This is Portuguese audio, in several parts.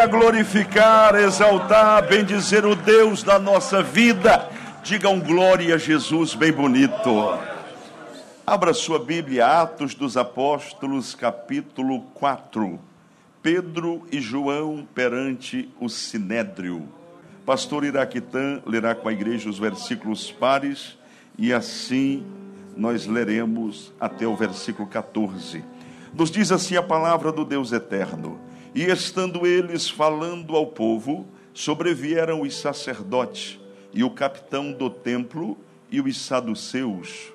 Para glorificar, exaltar, bendizer o Deus da nossa vida, digam glória a Jesus, bem bonito. Abra sua Bíblia, Atos dos Apóstolos, capítulo 4. Pedro e João perante o Sinédrio. Pastor Iraquitã lerá com a igreja os versículos pares e assim nós leremos até o versículo 14. Nos diz assim a palavra do Deus eterno: E estando eles falando ao povo, sobrevieram os sacerdotes e o capitão do templo e os saduceus.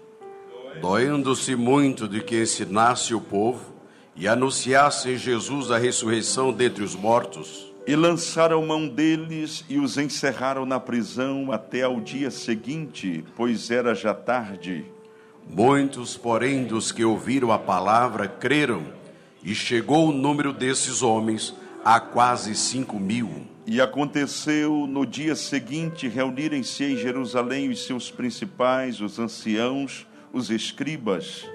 Doendo-se muito de que ensinasse o povo e anunciasse Jesus a ressurreição dentre os mortos. E lançaram mão deles e os encerraram na prisão até ao dia seguinte, pois era já tarde. Muitos, porém, dos que ouviram a palavra creram, e chegou o número desses homens a quase cinco mil. E aconteceu no dia seguinte reunirem-se em Jerusalém os seus principais, os anciãos, os escribas.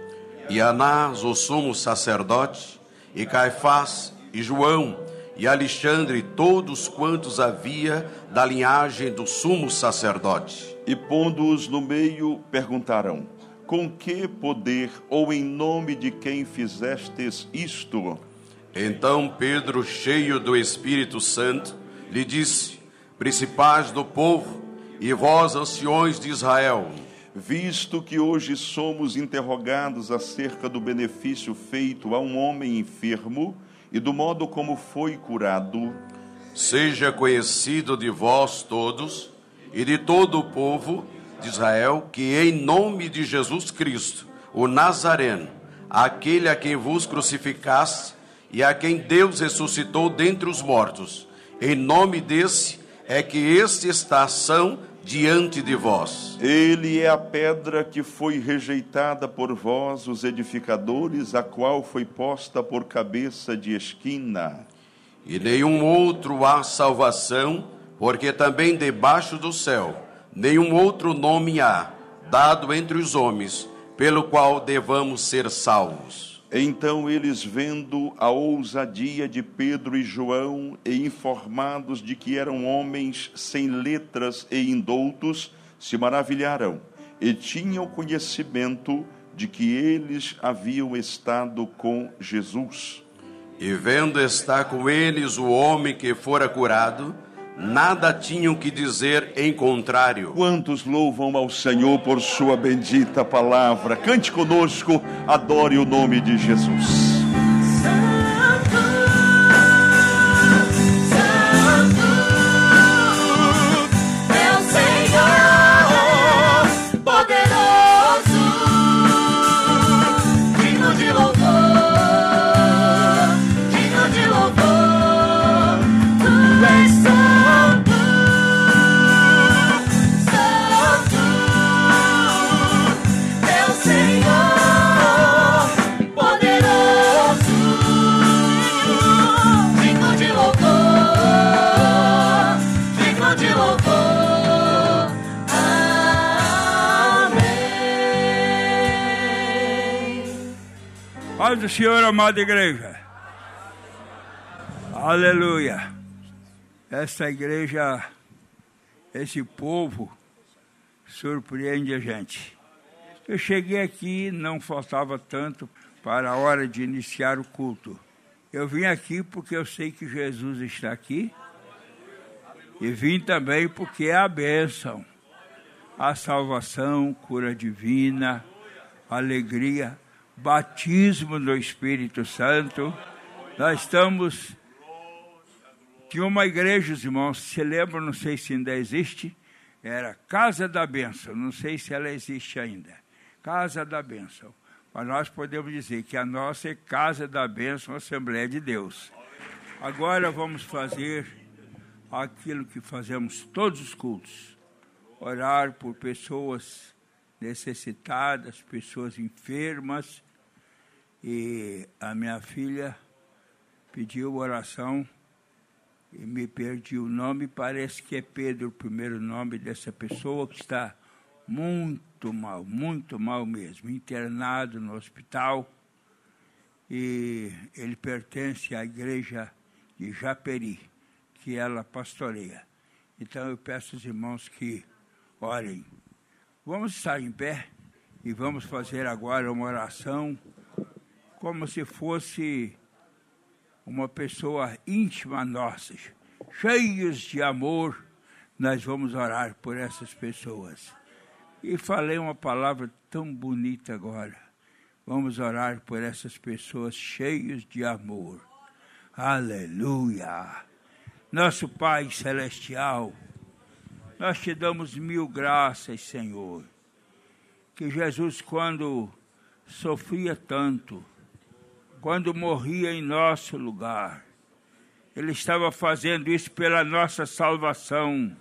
E Anás, o sumo sacerdote, e Caifás, e João, e Alexandre, todos quantos havia da linhagem do sumo sacerdote. E pondo-os no meio, perguntaram: com que poder ou em nome de quem fizestes isto? Então Pedro, cheio do Espírito Santo, lhe disse: Principais do povo e vós, anciões de Israel, visto que hoje somos interrogados acerca do benefício feito a um homem enfermo e do modo como foi curado, seja conhecido de vós todos e de todo o povo de Israel que, em nome de Jesus Cristo, o Nazareno, aquele a quem vos crucificaste e a quem Deus ressuscitou dentre os mortos, em nome desse é que este está são diante de vós. Ele é a pedra que foi rejeitada por vós, os edificadores, a qual foi posta por cabeça de esquina. E nenhum outro há salvação, porque também debaixo do céu nenhum outro nome há dado entre os homens pelo qual devamos ser salvos. Então eles, vendo a ousadia de Pedro e João, e informados de que eram homens sem letras e indoutos, se maravilharam e tinham conhecimento de que eles haviam estado com Jesus. E vendo estar com eles o homem que fora curado, nada tinham que dizer em contrário. Quantos louvam ao Senhor por sua bendita palavra? Cante conosco, adore o nome de Jesus. Senhor, amada igreja. Aleluia. Essa igreja, esse povo, surpreende a gente. Eu cheguei aqui, não faltava tanto para a hora de iniciar o culto. Eu vim aqui porque eu sei que Jesus está aqui. E vim também porque é a bênção, a salvação, cura divina, alegria batismo do Espírito Santo. Nós estamos. Tinha uma igreja, os irmãos, se lembram, não sei se ainda existe, era Casa da Bênção, não sei se ela existe ainda. Casa da Bênção. Mas nós podemos dizer que a nossa é Casa da Bênção, Assembleia de Deus. Agora vamos fazer aquilo que fazemos todos os cultos: orar por pessoas necessitadas, pessoas enfermas, e a minha filha pediu oração e me perdi o nome, parece que é Pedro o primeiro nome dessa pessoa que está muito mal, muito mal mesmo, internado no hospital. E ele pertence à igreja de Japeri, que ela pastoreia. Então eu peço aos irmãos que orem. Vamos estar em pé e vamos fazer agora uma oração como se fosse uma pessoa íntima nossa, cheios de amor, nós vamos orar por essas pessoas. E falei uma palavra tão bonita agora. Vamos orar por essas pessoas cheios de amor. Aleluia. Nosso Pai Celestial, nós te damos mil graças, Senhor. Que Jesus, quando sofria tanto, quando morria em nosso lugar, Ele estava fazendo isso pela nossa salvação,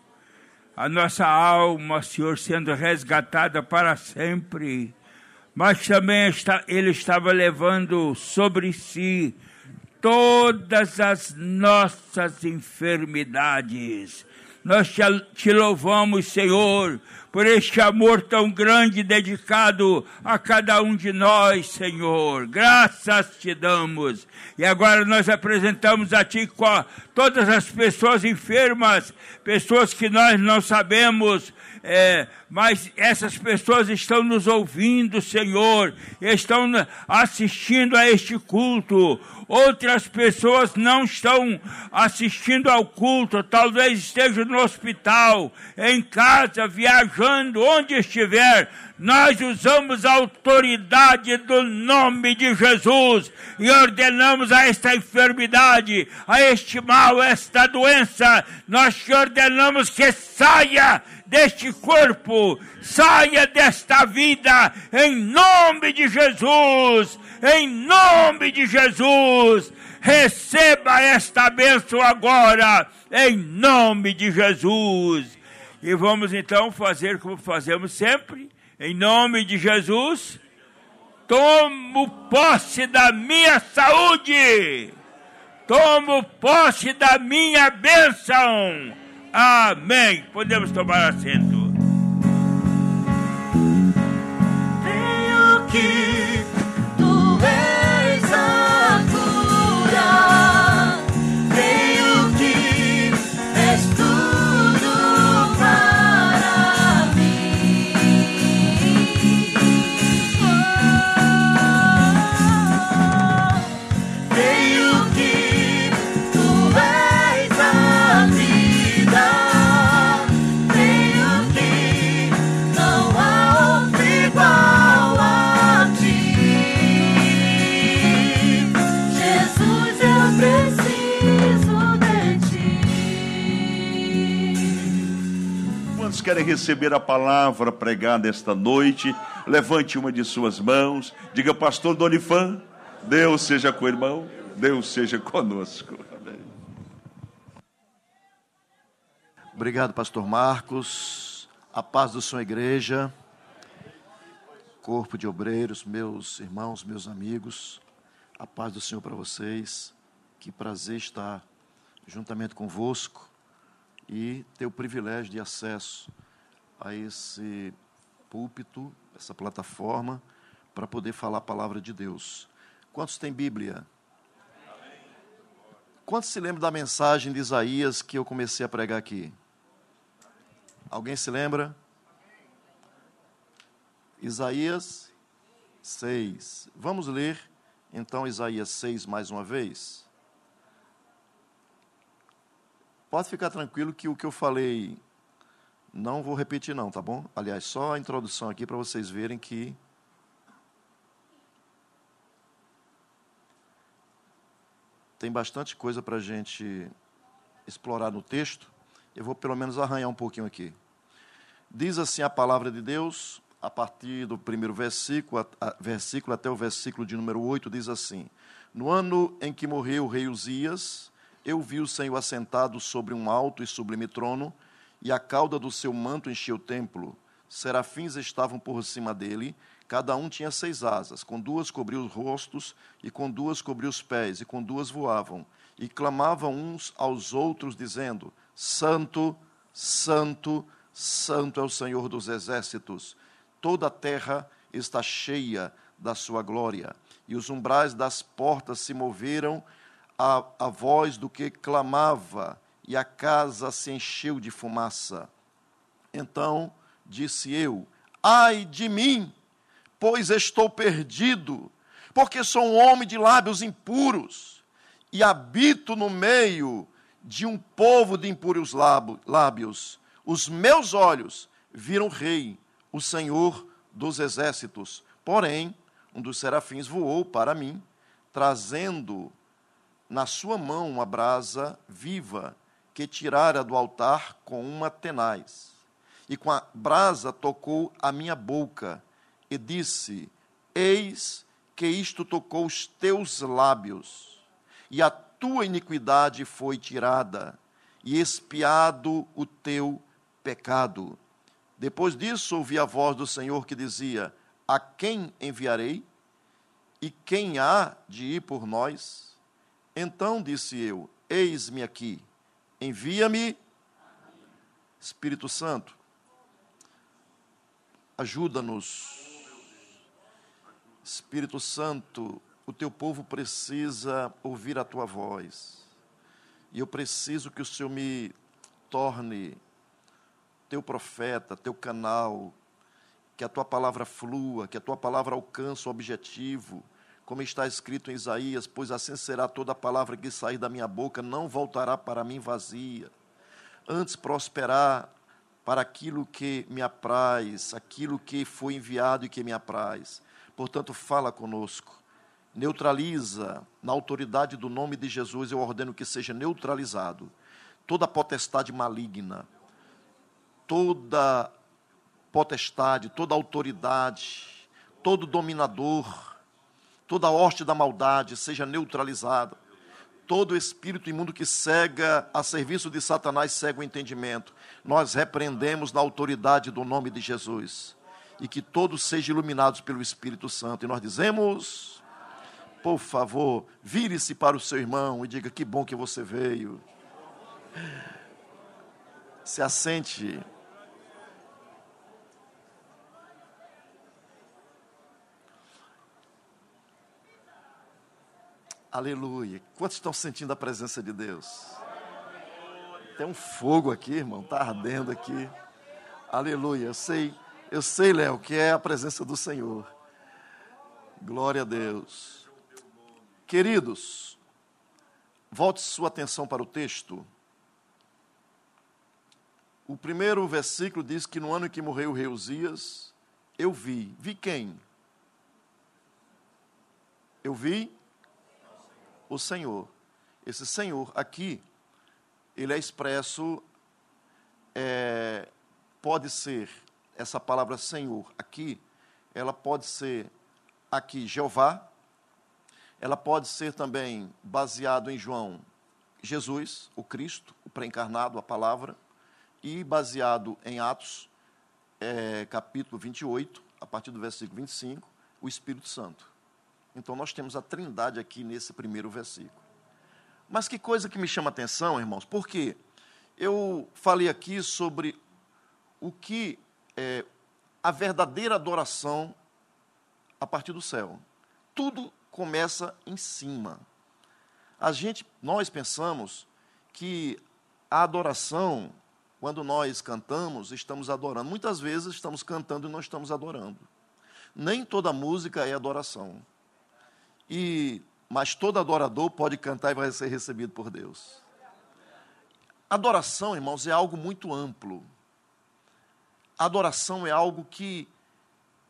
a nossa alma, Senhor, sendo resgatada para sempre. Mas também está, Ele estava levando sobre si todas as nossas enfermidades. Nós te, te, louvamos, Senhor, por este amor tão grande dedicado a cada um de nós, Senhor. Graças te damos. E agora nós apresentamos a Ti todas as pessoas enfermas, pessoas que nós não sabemos é, mas essas pessoas estão nos ouvindo, Senhor, estão assistindo a este culto. Outras pessoas não estão assistindo ao culto, talvez estejam no hospital, em casa, viajando, onde estiver nós usamos a autoridade do nome de Jesus e ordenamos a esta enfermidade, a este mal, a esta doença, nós te ordenamos que saia deste corpo, saia desta vida, em nome de Jesus, em nome de Jesus. Receba esta bênção agora, em nome de Jesus. E vamos então fazer como fazemos sempre em nome de Jesus, tomo posse da minha saúde, tomo posse da minha bênção. Amém. Podemos tomar assento. Tenho que querem receber a palavra pregada esta noite? Levante uma de suas mãos. Diga, pastor Donifan, Deus seja com o irmão, Deus seja conosco. Obrigado, pastor Marcos. A paz da sua igreja, corpo de obreiros, meus irmãos, meus amigos. A paz do Senhor para vocês. Que prazer estar juntamente convosco e ter o privilégio de acesso a esse púlpito, essa plataforma, para poder falar a palavra de Deus. Quantos têm Bíblia? Quantos se lembram da mensagem de Isaías que eu comecei a pregar aqui? Alguém se lembra? Isaías 6. Vamos ler então Isaías 6 mais uma vez? Pode ficar tranquilo que o que eu falei não vou repetir não, tá bom? Aliás, só a introdução aqui para vocês verem que tem bastante coisa para a gente explorar no texto. Eu vou pelo menos arranhar um pouquinho aqui. Diz assim a palavra de Deus, a partir do primeiro versículo, a- a- versículo até o versículo de número 8, diz assim: No ano em que morreu o rei Uzias, eu vi o Senhor assentado sobre um alto e sublime trono, e a cauda do seu manto encheu o templo. Serafins estavam por cima dele, cada um tinha seis asas, com duas cobriu os rostos, e com duas cobriu os pés, e com duas voavam, e clamavam uns aos outros, dizendo: Santo, Santo, Santo é o Senhor dos exércitos. Toda a terra está cheia da sua glória. E os umbrais das portas se moveram a, a voz do que clamava, e a casa se encheu de fumaça. Então disse eu: Ai de mim, pois estou perdido, porque sou um homem de lábios impuros e habito no meio de um povo de impuros lábios. Os meus olhos viram o Rei, o Senhor dos exércitos. Porém, um dos serafins voou para mim, trazendo na sua mão uma brasa viva que tirara do altar com uma tenaz. E com a brasa tocou a minha boca e disse: Eis que isto tocou os teus lábios, e a tua iniquidade foi tirada, e expiado o teu pecado. Depois disso, ouvi a voz do Senhor que dizia: A quem enviarei? E quem há de ir por nós? Então disse eu: Eis-me aqui, envia-me, Espírito Santo, ajuda-nos. Espírito Santo, o teu povo precisa ouvir a tua voz. E eu preciso que o Senhor me torne teu profeta, teu canal, que a tua palavra flua, que a tua palavra alcance o objetivo, como está escrito em Isaías: Pois assim será toda palavra que sair da minha boca, não voltará para mim vazia, antes prosperar para aquilo que me apraz, aquilo que foi enviado e que me apraz. Portanto, fala conosco neutraliza, na autoridade do nome de Jesus, eu ordeno que seja neutralizado toda potestade maligna, toda potestade, toda autoridade, todo dominador, toda hoste da maldade seja neutralizada. Todo espírito imundo que cega a serviço de Satanás cega o entendimento. Nós repreendemos na autoridade do nome de Jesus. E que todos sejam iluminados pelo Espírito Santo. E nós dizemos: por favor, vire-se para o seu irmão e diga: Que bom que você veio. Se assente. Aleluia. Quantos estão sentindo a presença de Deus? Tem um fogo aqui, irmão, está ardendo aqui. Aleluia. Eu sei, eu sei, Léo, que é a presença do Senhor. Glória a Deus. Queridos, volte sua atenção para o texto. O primeiro versículo diz que no ano em que morreu o rei Uzias, eu vi. Vi quem? Eu vi o Senhor. Esse Senhor aqui, ele é expresso, é, pode ser, essa palavra Senhor aqui, ela pode ser aqui Jeová, ela pode ser também baseado em João, Jesus, o Cristo, o pré-encarnado, a palavra, e baseado em Atos, é, capítulo 28, a partir do versículo 25, o Espírito Santo. Então nós temos a trindade aqui nesse primeiro versículo. Mas que coisa que me chama a atenção, irmãos, porque eu falei aqui sobre o que é a verdadeira adoração a partir do céu. Tudo começa em cima. A gente, nós pensamos que a adoração, quando nós cantamos, estamos adorando. Muitas vezes estamos cantando e não estamos adorando. Nem toda música é adoração. E mas todo adorador pode cantar e vai ser recebido por Deus. Adoração, irmãos, é algo muito amplo. Adoração é algo que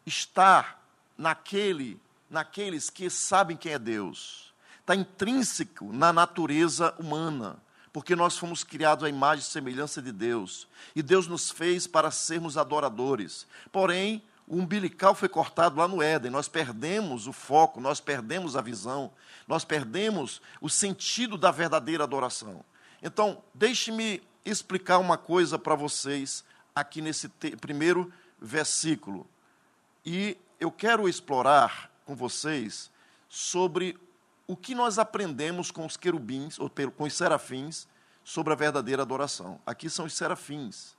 está naquele naqueles que sabem quem é Deus. Está intrínseco na natureza humana, porque nós fomos criados à imagem e semelhança de Deus. E Deus nos fez para sermos adoradores. Porém, o umbilical foi cortado lá no Éden, nós perdemos o foco, nós perdemos a visão, nós perdemos o sentido da verdadeira adoração. Então, deixe-me explicar uma coisa para vocês aqui nesse primeiro versículo. E eu quero explorar com vocês sobre o que nós aprendemos com os querubins, ou com os serafins, sobre a verdadeira adoração. Aqui são os serafins.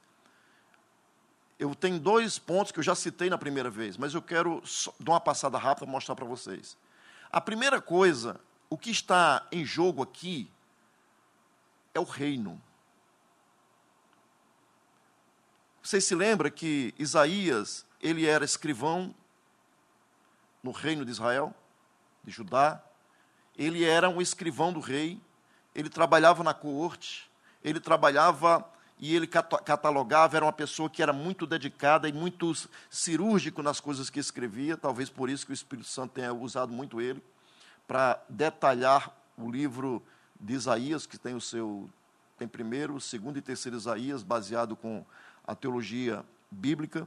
Eu tenho dois pontos que eu já citei na primeira vez, mas eu quero dar uma passada rápida mostrar para vocês. A primeira coisa o que está em jogo aqui é o reino. Vocês se lembram que Isaías, ele era escrivão no reino de Israel, de Judá. Ele era um escrivão do rei, ele trabalhava na corte, ele trabalhava e ele catalogava, era uma pessoa que era muito dedicada e muito cirúrgico nas coisas que escrevia, talvez por isso que o Espírito Santo tenha usado muito ele para detalhar o livro de Isaías, que tem o seu tem primeiro, segundo e terceiro Isaías, baseado com a teologia bíblica.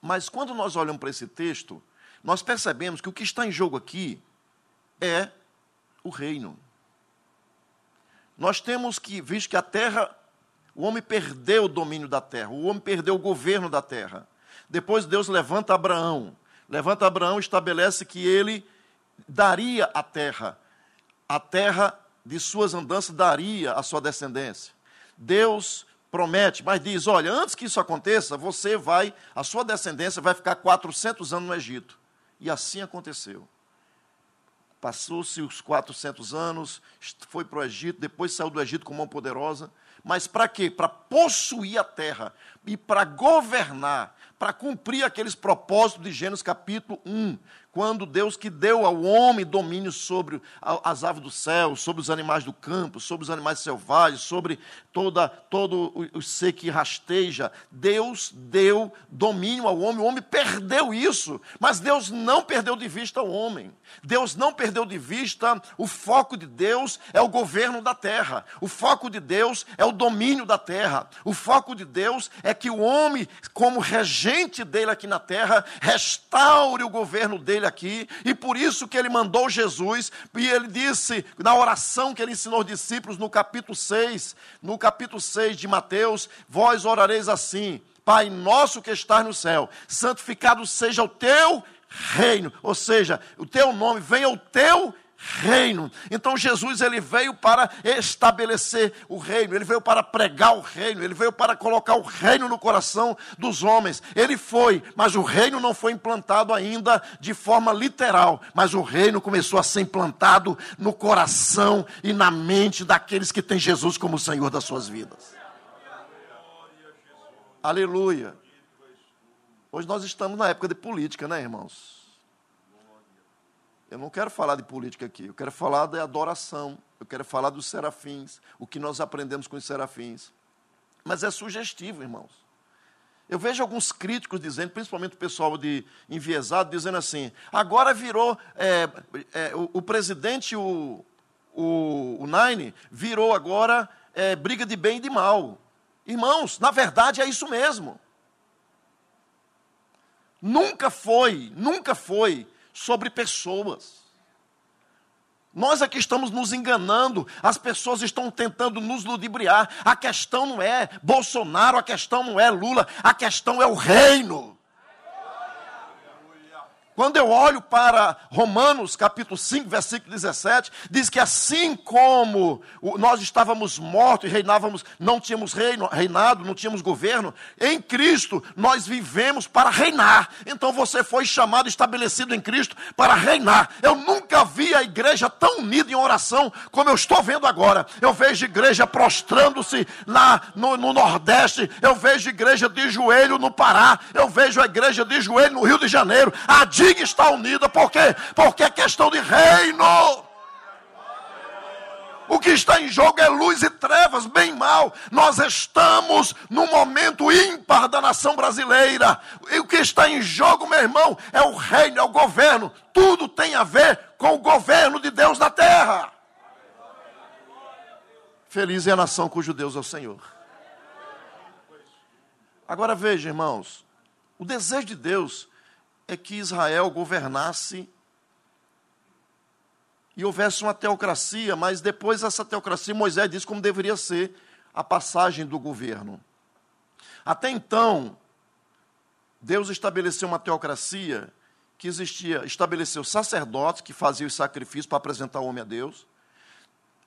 Mas quando nós olhamos para esse texto, nós percebemos que o que está em jogo aqui é o reino. Nós temos que, visto que a terra, o homem perdeu o domínio da terra, o homem perdeu o governo da terra. Depois Deus levanta Abraão. Levanta Abraão, estabelece que ele daria a terra. A terra de suas andanças daria a sua descendência. Deus promete, mas diz: olha, antes que isso aconteça, você vai, a sua descendência vai ficar 400 anos no Egito. E assim aconteceu. Passou-se os 400 anos, foi para o Egito, depois saiu do Egito com mão poderosa. Mas para quê? Para possuir a terra e para governar, para cumprir aqueles propósitos de Gênesis capítulo 1, quando Deus que deu ao homem domínio sobre as aves do céu, sobre os animais do campo, sobre os animais selvagens, sobre toda, todo o ser que rasteja, Deus deu domínio ao homem, o homem perdeu isso, mas Deus não perdeu de vista o homem. Deus não perdeu de vista o foco de Deus é o governo da terra. O foco de Deus é o domínio da terra. O foco de Deus é que o homem, como regente dele aqui na terra, restaure o governo dele aqui, e por isso que ele mandou Jesus, e ele disse na oração que ele ensinou aos discípulos no capítulo 6, no capítulo 6 de Mateus, vós orareis assim: Pai nosso que estás no céu, santificado seja o teu reino, ou seja, o teu nome, venha o teu reino reino. Então Jesus ele veio para estabelecer o reino, ele veio para pregar o reino, ele veio para colocar o reino no coração dos homens. Ele foi, mas o reino não foi implantado ainda de forma literal, mas o reino começou a ser implantado no coração e na mente daqueles que têm Jesus como Senhor das suas vidas. Aleluia. Hoje nós estamos na época de política, né, irmãos? Eu não quero falar de política aqui, eu quero falar da adoração, eu quero falar dos serafins, o que nós aprendemos com os serafins. Mas é sugestivo, irmãos. Eu vejo alguns críticos dizendo, principalmente o pessoal de enviesado, dizendo assim: agora virou é, é, o, o, presidente, o, o, o Nine, virou agora é, briga de bem e de mal. Irmãos, na verdade é isso mesmo. Nunca foi, nunca foi sobre pessoas. Nós aqui estamos nos enganando, as pessoas estão tentando nos ludibriar. A questão não é Bolsonaro, a questão não é Lula, a questão é o reino. Quando eu olho para Romanos capítulo 5, versículo 17, diz que assim como nós estávamos mortos e reinávamos, não tínhamos reino, reinado, não tínhamos governo, em Cristo nós vivemos para reinar. Então você foi chamado, estabelecido em Cristo para reinar. Eu nunca vi a igreja tão unida em oração como eu estou vendo agora. Eu vejo igreja prostrando-se lá no, no Nordeste, eu vejo igreja de joelho no Pará, eu vejo a igreja de joelho no Rio de Janeiro. A diga está unida, por quê? Porque é questão de reino. O que está em jogo é luz e trevas, bem mal. Nós estamos num momento ímpar da nação brasileira. E o que está em jogo, meu irmão, é o reino, é o governo. Tudo tem a ver com o governo de Deus na terra. Feliz é a nação cujo Deus é o Senhor. Agora veja, irmãos, o desejo de Deus é que Israel governasse e houvesse uma teocracia, mas depois essa teocracia, Moisés disse como deveria ser a passagem do governo. Até então, Deus estabeleceu uma teocracia que existia, estabeleceu sacerdotes que faziam os sacrifícios para apresentar o homem a Deus.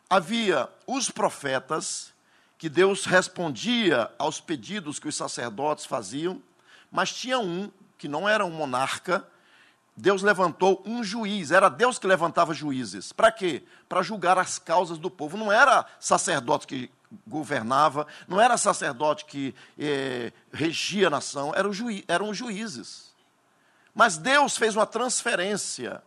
Havia os profetas, que Deus respondia aos pedidos que os sacerdotes faziam, mas tinha um que não era um monarca, Deus levantou um juiz, era Deus que levantava juízes. Para quê? Para julgar as causas do povo. Não era sacerdote que governava, não era sacerdote que eh, regia a nação, eram, juí eram juízes. Mas Deus fez uma transferência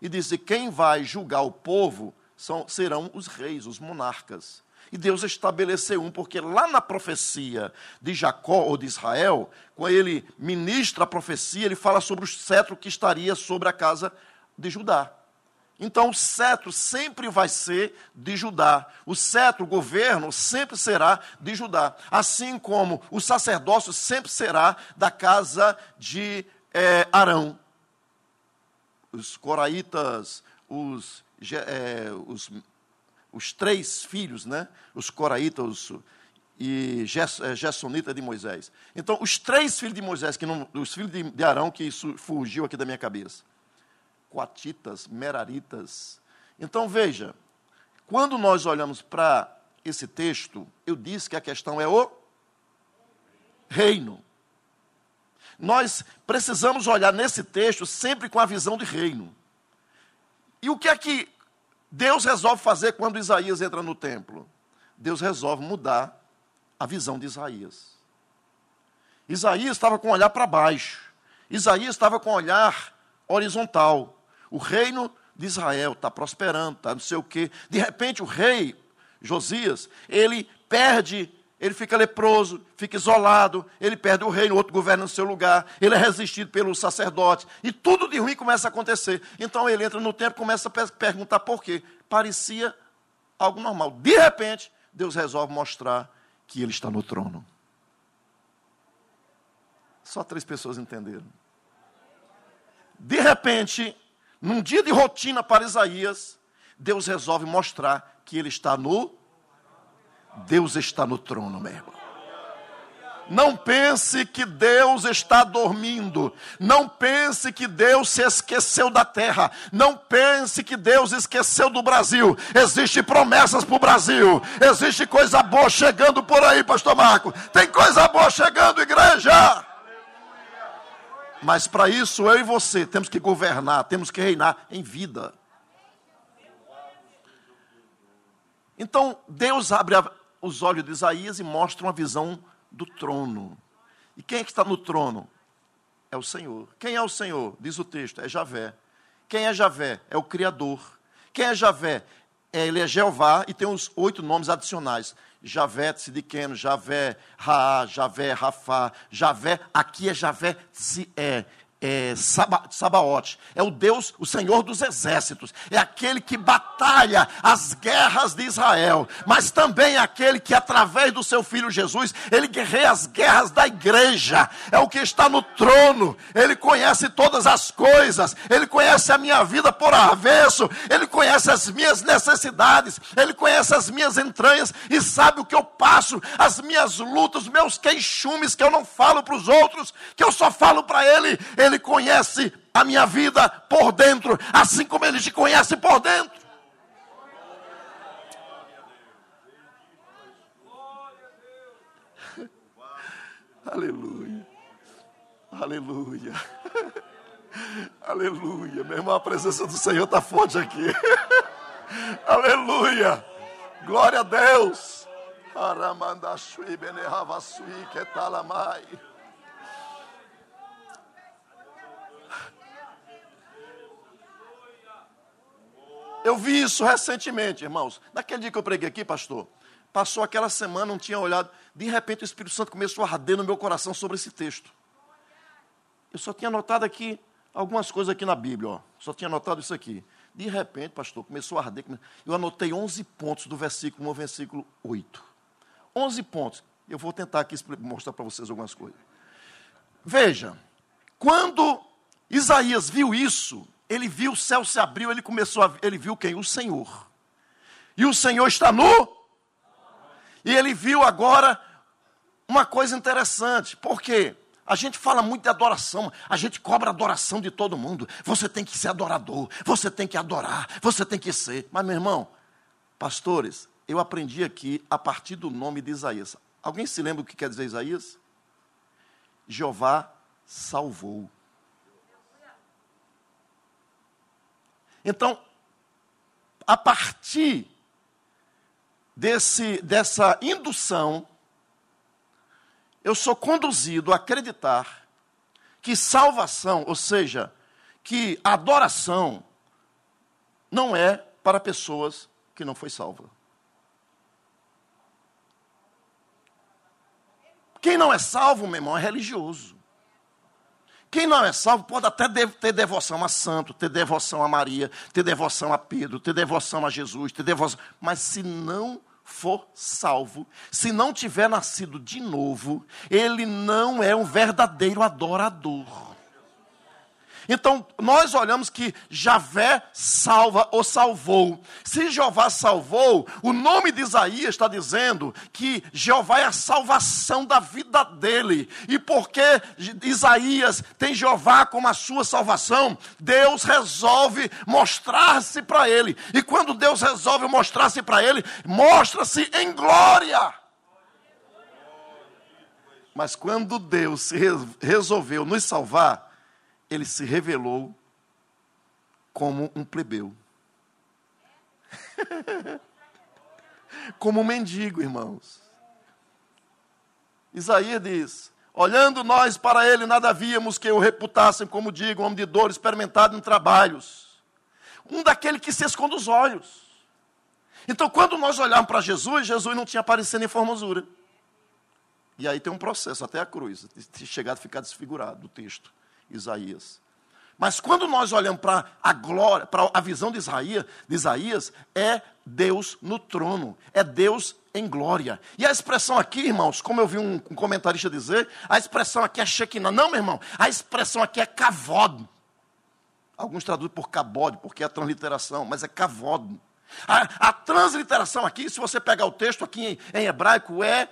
e disse: quem vai julgar o povo são, serão os reis, os monarcas. E Deus estabeleceu um, porque lá na profecia de Jacó ou de Israel, quando ele ministra a profecia, ele fala sobre o cetro que estaria sobre a casa de Judá. Então o cetro sempre vai ser de Judá. O cetro, o governo, sempre será de Judá. Assim como o sacerdócio sempre será da casa de é, Arão. Os coraitas, os, é, os os três filhos, né? Os coraitas e eh, Gessonita de Moisés. Então, os três filhos de Moisés, que não, os filhos de Arão, que isso fugiu aqui da minha cabeça. Coatitas, Meraritas. Então, veja, quando nós olhamos para esse texto, eu disse que a questão é o reino. Nós precisamos olhar nesse texto sempre com a visão de reino. E o que é que Deus resolve fazer quando Isaías entra no templo? Deus resolve mudar a visão de Isaías. Isaías estava com o olhar para baixo. Isaías estava com o olhar horizontal. O reino de Israel está prosperando, está não sei o quê. De repente, o rei Josias, ele perde ele fica leproso, fica isolado, ele perde o reino, outro governa no seu lugar, ele é resistido pelo sacerdote, e tudo de ruim começa a acontecer. Então ele entra no templo e começa a perguntar por quê. Parecia algo normal. De repente, Deus resolve mostrar que ele está no trono. Só três pessoas entenderam. De repente, num dia de rotina para Isaías, Deus resolve mostrar que ele está no Deus está no trono, meu irmão. Não pense que Deus está dormindo. Não pense que Deus se esqueceu da terra. Não pense que Deus esqueceu do Brasil. Existem promessas para o Brasil. Existe coisa boa chegando por aí, Pastor Marco. Tem coisa boa chegando, igreja. Mas para isso, eu e você temos que governar, temos que reinar em vida. Então, Deus abre a, os olhos de Isaías e mostra uma visão do trono. E quem é que está no trono? É o Senhor. Quem é o Senhor? Diz o texto, é Javé. Quem é Javé? É o Criador. Quem é Javé? É, ele é Jeová e tem os oito nomes adicionais. Javé Tsidiqueno, Javé Raá, Javé Rafá, Javé, aqui é Javé Tsié é, Saba, Sabaote, é o Deus, o Senhor dos exércitos, é aquele que batalha as guerras de Israel, mas também é aquele que, através do seu filho Jesus, ele guerreia as guerras da igreja, é o que está no trono, ele conhece todas as coisas, ele conhece a minha vida por avesso, ele conhece as minhas necessidades, ele conhece as minhas entranhas e sabe o que eu passo, as minhas lutas, meus queixumes que eu não falo para os outros, que eu só falo para ele, ele ele conhece a minha vida por dentro, assim como Ele te conhece por dentro. Aleluia. Aleluia. Aleluia. Meu irmão, a presença do Senhor está forte aqui. Aleluia. Glória a Deus. Eu vi isso recentemente, irmãos. Naquele dia que eu preguei aqui, pastor, passou aquela semana, não tinha olhado. De repente o Espírito Santo começou a arder no meu coração sobre esse texto. Eu só tinha notado aqui algumas coisas aqui na Bíblia, ó. Só tinha notado isso aqui. De repente, pastor, começou a arder. Eu anotei 11 pontos do versículo 1 ao versículo 8. 11 pontos. Eu vou tentar aqui mostrar para vocês algumas coisas. Veja, quando Isaías viu isso, ele viu o céu se abriu, ele começou a ele viu quem? O Senhor. E o Senhor está no E ele viu agora uma coisa interessante. Por quê? A gente fala muito de adoração, a gente cobra adoração de todo mundo. Você tem que ser adorador, você tem que adorar, você tem que ser. Mas, meu irmão, pastores, eu aprendi aqui a partir do nome de Isaías. Alguém se lembra o que quer dizer Isaías? Jeová salvou. Então, a partir desse, dessa indução, eu sou conduzido a acreditar que salvação, ou seja, que adoração, não é para pessoas que não foi salva. Quem não é salvo, meu irmão, é religioso. Quem não é salvo pode até ter devoção a santo, ter devoção a Maria, ter devoção a Pedro, ter devoção a Jesus, ter devoção. Mas se não for salvo, se não tiver nascido de novo, ele não é um verdadeiro adorador. Então, nós olhamos que Javé salva ou salvou. Se Jeová salvou, o nome de Isaías está dizendo que Jeová é a salvação da vida dele. E porque Isaías tem Jeová como a sua salvação, Deus resolve mostrar-se para ele. E quando Deus resolve mostrar-se para ele, mostra-se em glória. Mas quando Deus resolveu nos salvar, ele se revelou como um plebeu. como um mendigo, irmãos. Isaías diz: Olhando nós para ele, nada víamos que o reputassem como digo, homem de dor, experimentado em trabalhos. Um daquele que se esconde os olhos. Então, quando nós olhamos para Jesus, Jesus não tinha aparecido em formosura. E aí tem um processo até a cruz, de chegar a ficar desfigurado do texto. Isaías. Mas quando nós olhamos para a glória, para a visão de Isaías, de Isaías, é Deus no trono, é Deus em glória. E a expressão aqui, irmãos, como eu vi um, comentarista dizer, a expressão aqui é Shekinah. Não, meu irmão, a expressão aqui é kavod. Alguns traduzem por cabode, porque é a transliteração, mas é kavod. A, a transliteração aqui, se você pegar o texto aqui em, em hebraico, é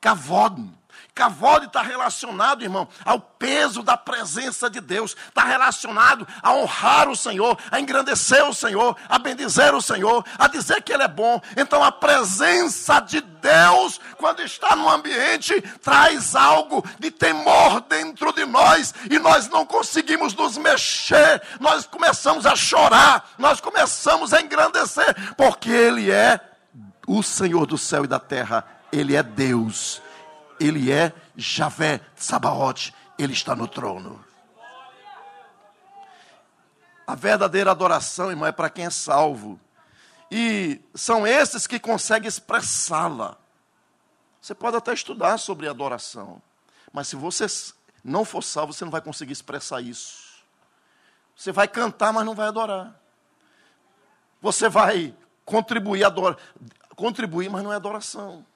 kavod. Cavode está relacionado, irmão, ao peso da presença de Deus, está relacionado a honrar o Senhor, a engrandecer o Senhor, a bendizer o Senhor, a dizer que Ele é bom. Então a presença de Deus, quando está no ambiente, traz algo de temor dentro de nós. E nós não conseguimos nos mexer, nós começamos a chorar, nós começamos a engrandecer, porque Ele é o Senhor do céu e da terra, Ele é Deus ele é Javé Sabaote, ele está no trono. A verdadeira adoração, irmão, é para quem é salvo. E são esses que conseguem expressá-la. Você pode até estudar sobre adoração, mas se você não for salvo, você não vai conseguir expressar isso. Você vai cantar, mas não vai adorar. Você vai contribuir, adora, contribuir, mas não é adoração.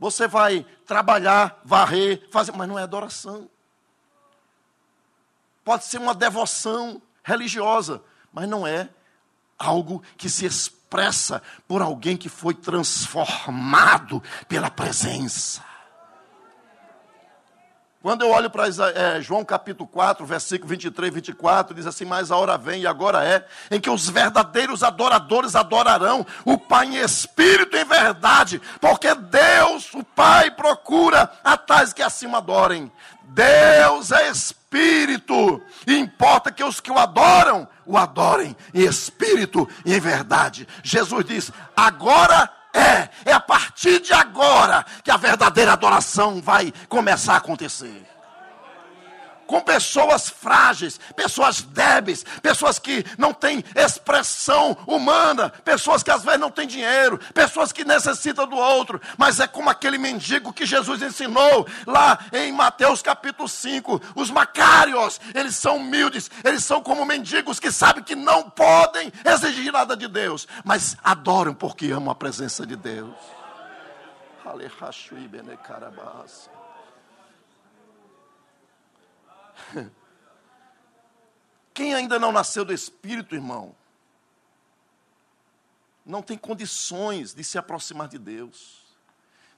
Você vai trabalhar, varrer, fazer, mas não é adoração. Pode ser uma devoção religiosa, mas não é algo que se expressa por alguém que foi transformado pela presença. Quando eu olho para é, João capítulo 4, versículo 23 e 24, diz assim: Mas a hora vem e agora é, em que os verdadeiros adoradores adorarão o Pai em espírito e em verdade, porque Deus, o Pai, procura a tais que assim adorem. Deus é espírito, e importa que os que o adoram, o adorem em espírito e em verdade. Jesus diz: Agora é, é a partir de agora que a verdadeira adoração vai começar a acontecer com pessoas frágeis, pessoas débeis, pessoas que não têm expressão humana, pessoas que às vezes não têm dinheiro, pessoas que necessitam do outro, mas é como aquele mendigo que Jesus ensinou lá em Mateus capítulo 5. Os macários, eles são humildes, eles são como mendigos que sabem que não podem exigir nada de Deus, mas adoram porque amam a presença de Deus. Aleluia, Quem ainda não nasceu do Espírito, irmão, não tem condições de se aproximar de Deus,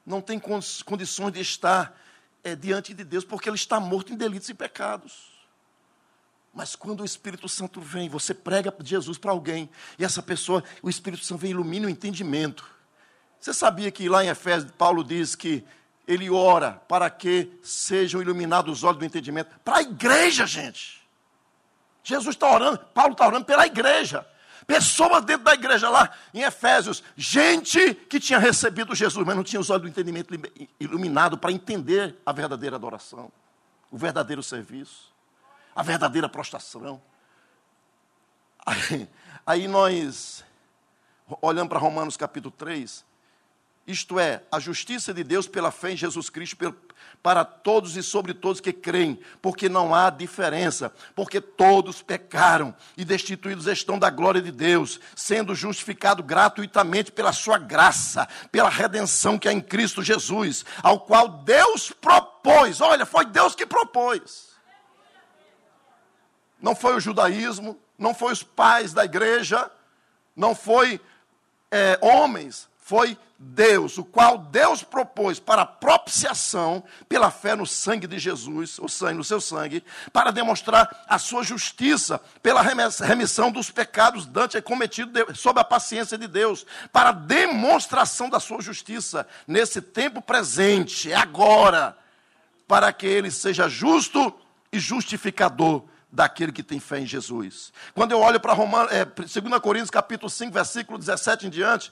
não tem condições de estar é, diante de Deus, porque ele está morto em delitos e pecados. Mas quando o Espírito Santo vem, você prega Jesus para alguém, e essa pessoa, o Espírito Santo vem e ilumina o entendimento. Você sabia que lá em Efésios, Paulo diz que ele ora para que sejam iluminados os olhos do entendimento. Para a igreja, gente. Jesus está orando, Paulo está orando pela igreja. Pessoas dentro da igreja lá em Efésios, gente que tinha recebido Jesus, mas não tinha os olhos do entendimento iluminado para entender a verdadeira adoração, o verdadeiro serviço, a verdadeira prostração. Aí, aí nós, olhando para Romanos capítulo 3, isto é, a justiça de Deus pela fé em Jesus Cristo para todos e sobre todos que creem, porque não há diferença, porque todos pecaram e destituídos estão da glória de Deus, sendo justificado gratuitamente pela sua graça, pela redenção que é em Cristo Jesus, ao qual Deus propôs. Olha, foi Deus que propôs. Não foi o judaísmo, não foi os pais da igreja, não foi é, homens, foi Deus, o qual Deus propôs para propiciação pela fé no sangue de Jesus, o sangue, no seu sangue, para demonstrar a sua justiça pela remissão dos pecados dantes cometidos sob a paciência de Deus, para demonstração da sua justiça nesse tempo presente, agora, para que ele seja justo e justificador daquele que tem fé em Jesus. Quando eu olho para é, 2 Coríntios capítulo 5, versículo 17 em diante,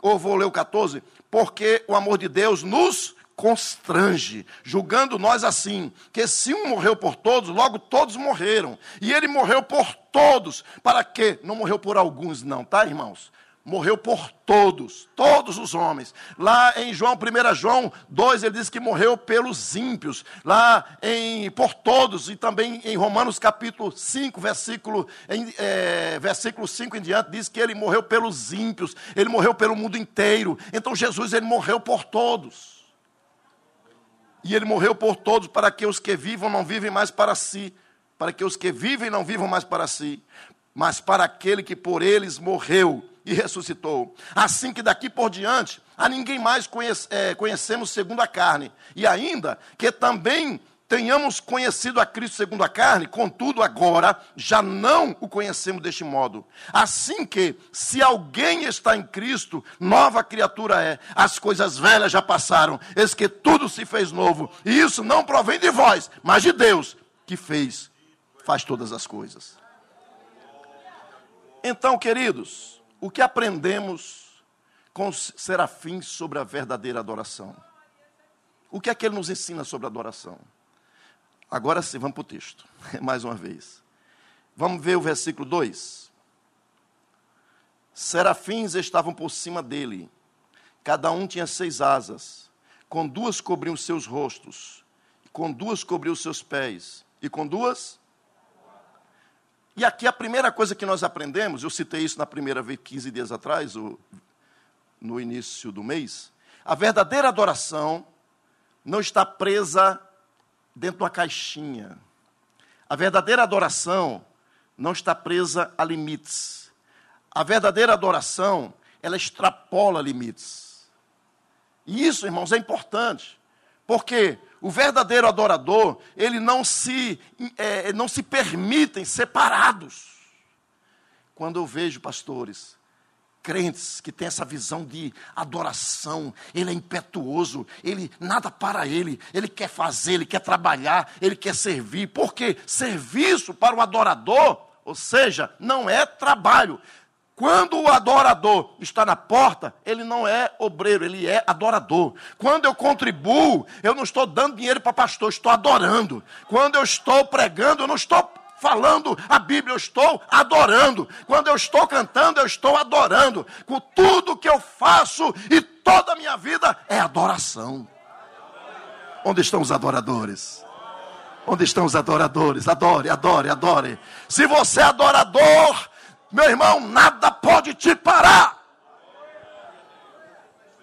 ou vou ler o 14, porque o amor de Deus nos constrange, julgando nós assim, que se um morreu por todos, logo todos morreram. E ele morreu por todos, para quê? Não morreu por alguns, não, tá, irmãos? Morreu por todos, todos os homens. Lá em João, 1 João 2, ele diz que morreu pelos ímpios. Lá em por todos, e também em Romanos capítulo 5, versículo, em, é, versículo 5 em diante, diz que ele morreu pelos ímpios, ele morreu pelo mundo inteiro. Então Jesus, ele morreu por todos. E ele morreu por todos para que os que vivam não vivem mais para si, para que os que vivem não vivam mais para si, mas para aquele que por eles morreu e ressuscitou. Assim que daqui por diante, a ninguém mais conhece, é, conhecemos segundo a carne. E ainda que também tenhamos conhecido a Cristo segundo a carne, contudo agora já não o conhecemos deste modo. Assim que, se alguém está em Cristo, nova criatura é. As coisas velhas já passaram, eis que tudo se fez novo. E isso não provém de vós, mas de Deus, que fez, faz todas as coisas. Então, queridos, o que aprendemos com os serafins sobre a verdadeira adoração? O que é que ele nos ensina sobre a adoração? Agora sim, vamos para o texto, mais uma vez. Vamos ver o versículo 2. Serafins estavam por cima dele, cada um tinha seis asas, com duas cobriam seus rostos, com duas cobriam seus pés, e com duas e aqui a primeira coisa que nós aprendemos, eu citei isso na primeira vez, 15 dias atrás, no início do mês, a verdadeira adoração não está presa dentro de uma caixinha. A verdadeira adoração não está presa a limites. A verdadeira adoração, ela extrapola limites. E isso, irmãos, é importante. Porque o verdadeiro adorador, ele não se, é, não se permitem separados. Quando eu vejo pastores, crentes que têm essa visão de adoração, ele é impetuoso, ele nada para ele, ele quer fazer, ele quer trabalhar, ele quer servir, porque serviço para o adorador, ou seja, não é trabalho, quando o adorador está na porta, ele não é obreiro, ele é adorador. Quando eu contribuo, eu não estou dando dinheiro para pastor, estou adorando. Quando eu estou pregando, eu não estou falando a Bíblia, eu estou adorando. Quando eu estou cantando, eu estou adorando. Com tudo que eu faço e toda a minha vida é adoração. Onde estão os adoradores? Onde estão os adoradores? Adore, adore, adore. Se você é adorador, meu irmão, nada pode te parar.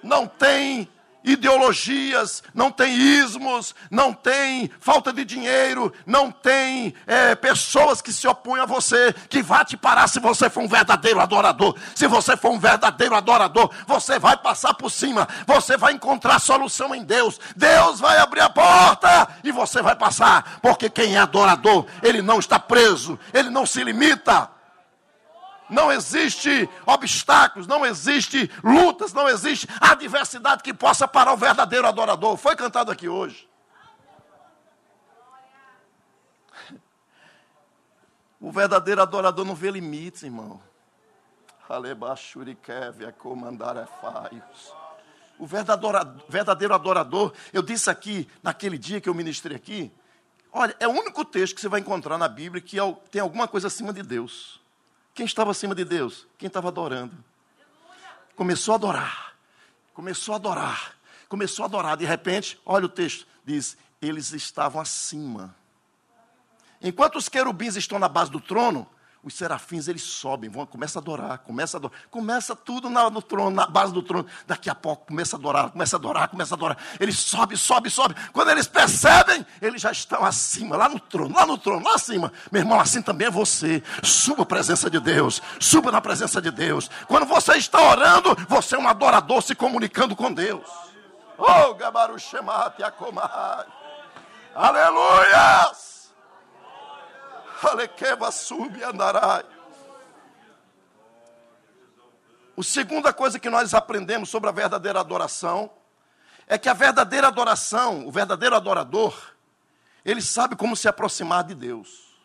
Não tem ideologias, não tem ismos, não tem falta de dinheiro, não tem é, pessoas que se opõem a você, que vá te parar se você for um verdadeiro adorador. Se você for um verdadeiro adorador, você vai passar por cima, você vai encontrar solução em Deus. Deus vai abrir a porta e você vai passar, porque quem é adorador, ele não está preso, ele não se limita não existe obstáculos, não existe lutas, não existe adversidade que possa parar o verdadeiro adorador. Foi cantado aqui hoje. O verdadeiro adorador não vê limites, irmão. O verdadeiro adorador, eu disse aqui, naquele dia que eu ministrei aqui, olha, é o único texto que você vai encontrar na Bíblia que é tem alguma coisa acima de Deus. Quem estava acima de Deus? Quem estava adorando. Começou a adorar, começou a adorar, começou a adorar. De repente, olha o texto, diz: eles estavam acima. Enquanto os querubins estão na base do trono, os serafins eles sobem, vão, começa a adorar, começa a adorar, começa tudo na, no trono, na base do trono. Daqui a pouco começa a adorar, começa a adorar, começa a adorar. Eles sobem, sobem, sobem. Quando eles percebem, eles já estão acima, lá no trono, lá no trono, lá acima. Meu irmão, assim também é você. Suba a presença de Deus, suba na presença de Deus. Quando você está orando, você é um adorador se comunicando com Deus. Oh, Gabaru Shemati Akomai. Aleluias! Alequeva sub andarai. A segunda coisa que nós aprendemos sobre a verdadeira adoração é que a verdadeira adoração, o verdadeiro adorador, ele sabe como se aproximar de Deus.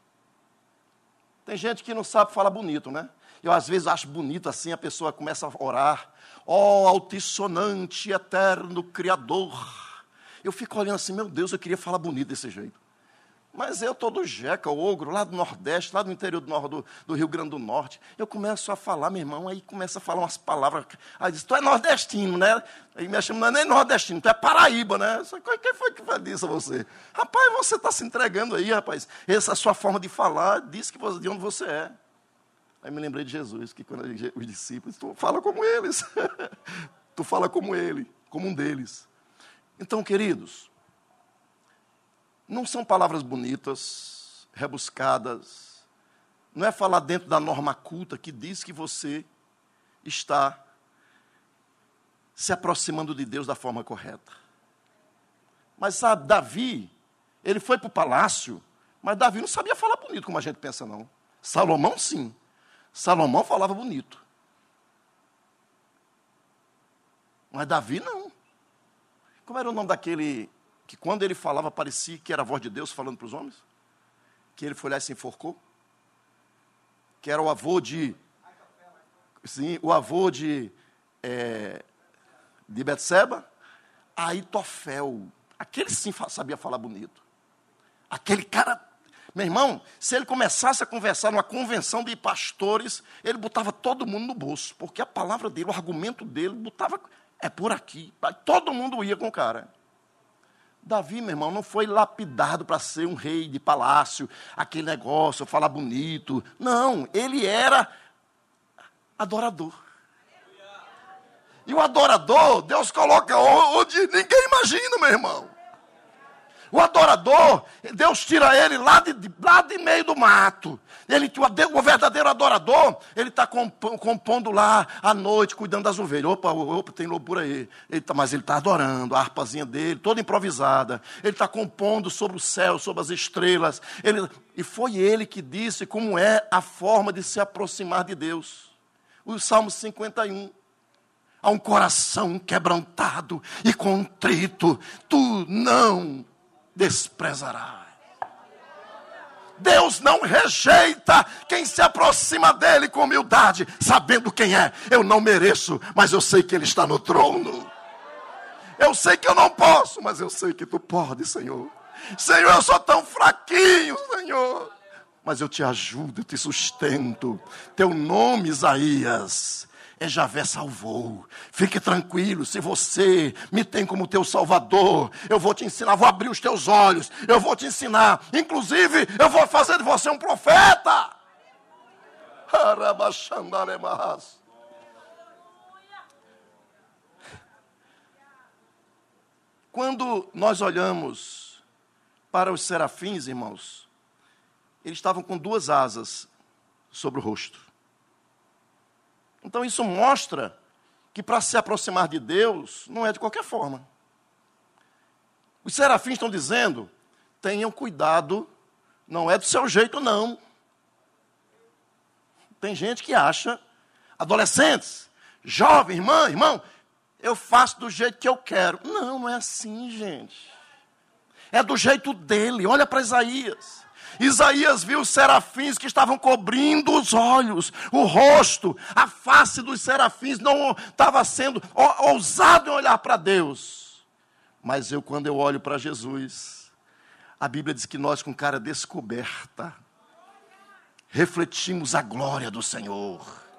Tem gente que não sabe falar bonito, né? Eu às vezes acho bonito assim, a pessoa começa a orar, ó oh, altissonante, eterno Criador. Eu fico olhando assim, meu Deus, eu queria falar bonito desse jeito. Mas eu, todo jeca, ogro, lá do Nordeste, lá do interior do, do, do, Rio Grande do Norte, eu começo a falar, meu irmão, aí começa a falar umas palavras. Aí diz, tu é nordestino, né? Aí me chama, não é nem nordestino, tu é Paraíba, né? Quem foi que isso a você? Rapaz, você está se entregando aí, rapaz. Essa é sua forma de falar diz que você, de onde você é. Aí me lembrei de Jesus, que quando os discípulos, tu fala como eles. tu fala como ele, como um deles. Então, queridos, não são palavras bonitas, rebuscadas. Não é falar dentro da norma culta que diz que você está se aproximando de Deus da forma correta. Mas sabe, Davi, ele foi para o palácio, mas Davi não sabia falar bonito como a gente pensa, não. Salomão, sim. Salomão falava bonito. Mas Davi, não. Como era o nome daquele que quando ele falava parecia que era a voz de Deus falando para os homens? Que ele foi lá e se enforcou? Que era o avô de. Sim, o avô de. É, de Betseba? Aitofel. Aquele sim sabia falar bonito. Aquele cara. Meu irmão, se ele começasse a conversar numa convenção de pastores, ele botava todo mundo no bolso, porque a palavra dele, o argumento dele, botava. É por aqui. Todo mundo ia com o cara. Davi, meu irmão, não foi lapidado para ser um rei de palácio, aquele negócio, falar bonito. Não, ele era adorador. E o adorador, Deus coloca onde ninguém imagina, meu irmão. O adorador, Deus tira ele lá de, lá de meio do mato. Ele, o verdadeiro adorador, ele está compondo lá à noite, cuidando das ovelhas. Opa, opa, tem lobo por aí. Ele tá, mas ele está adorando, a harpazinha dele, toda improvisada. Ele está compondo sobre o céu, sobre as estrelas. Ele, e foi ele que disse como é a forma de se aproximar de Deus. O Salmo 51 a um coração quebrantado e contrito, tu não desprezarás. Deus não rejeita quem se aproxima dele com humildade, sabendo quem é. Eu não mereço, mas eu sei que ele está no trono. Eu sei que eu não posso, mas eu sei que tu podes, Senhor. Senhor, eu sou tão fraquinho, Senhor. Mas eu te ajudo, eu te sustento. Teu nome, Isaías, é Javé salvou. Fique tranquilo, se você me tem como teu salvador, eu vou te ensinar, vou abrir os teus olhos, eu vou te ensinar. Inclusive, eu vou fazer de você um profeta. Quando nós olhamos para os serafins, irmãos, eles estavam com duas asas sobre o rosto. Então isso mostra que para se aproximar de Deus não é de qualquer forma. Os serafins estão dizendo: tenham cuidado, não é do seu jeito, não. Tem gente que acha, adolescentes, jovens, irmã, irmão, eu faço do jeito que eu quero. Não, não é assim, gente. É do jeito dele. Olha para Isaías. Isaías viu os serafins que estavam cobrindo os olhos, o rosto, a face dos serafins não estava sendo ousado em olhar para Deus. Mas eu, quando eu olho para Jesus, a Bíblia diz que nós, com cara descoberta, refletimos a glória do Senhor.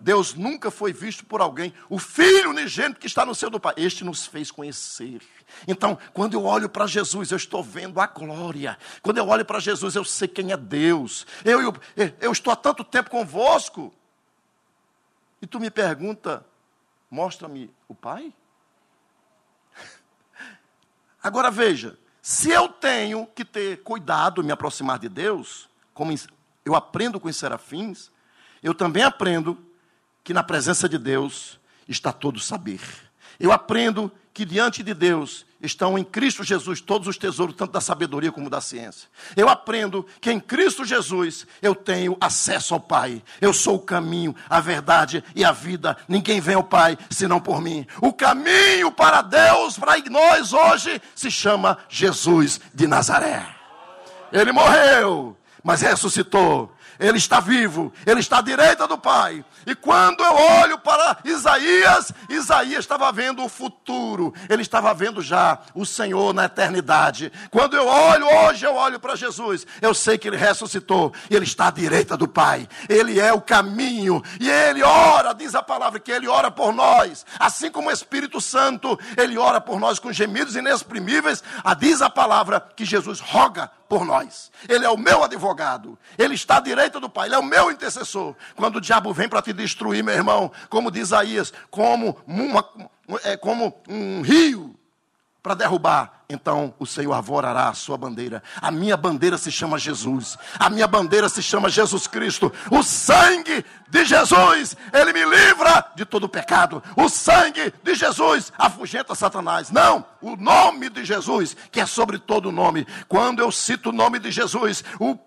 Deus nunca foi visto por alguém. O Filho unigênito que está no seio do Pai, este nos fez conhecer. Então, quando eu olho para Jesus, eu estou vendo a glória. Quando eu olho para Jesus, eu sei quem é Deus. Eu, eu, eu estou há tanto tempo convosco. E tu me pergunta, mostra-me o Pai? Agora veja, se eu tenho que ter cuidado, me aproximar de Deus, como eu aprendo com os serafins, eu também aprendo que na presença de Deus está todo saber. Eu aprendo que diante de Deus estão em Cristo Jesus todos os tesouros, tanto da sabedoria como da ciência. Eu aprendo que em Cristo Jesus eu tenho acesso ao Pai. Eu sou o caminho, a verdade e a vida. Ninguém vem ao Pai senão por mim. O caminho para Deus, para nós hoje, se chama Jesus de Nazaré. Ele morreu, mas ressuscitou. Ele está vivo, ele está à direita do Pai. E quando eu olho para Isaías, Isaías estava vendo o futuro, ele estava vendo já o Senhor na eternidade. Quando eu olho hoje, eu olho para Jesus, eu sei que ele ressuscitou, ele está à direita do Pai, ele é o caminho, e ele ora, diz a palavra que ele ora por nós, assim como o Espírito Santo, ele ora por nós com gemidos inexprimíveis, a diz a palavra que Jesus roga por nós. Ele é o meu advogado. Ele está à direita do Pai. Ele é o meu intercessor. Quando o diabo vem para te destruir, meu irmão, como diz Isaías, como, uma, é, como um rio para derrubar, então o Senhor arvorará a sua bandeira. A minha bandeira se chama Jesus. A minha bandeira se chama Jesus Cristo. O sangue de Jesus, ele me livra de todo pecado. O sangue de Jesus afugenta Satanás. Não, o nome de Jesus, que é sobre todo nome. Quando eu cito o nome de Jesus, o,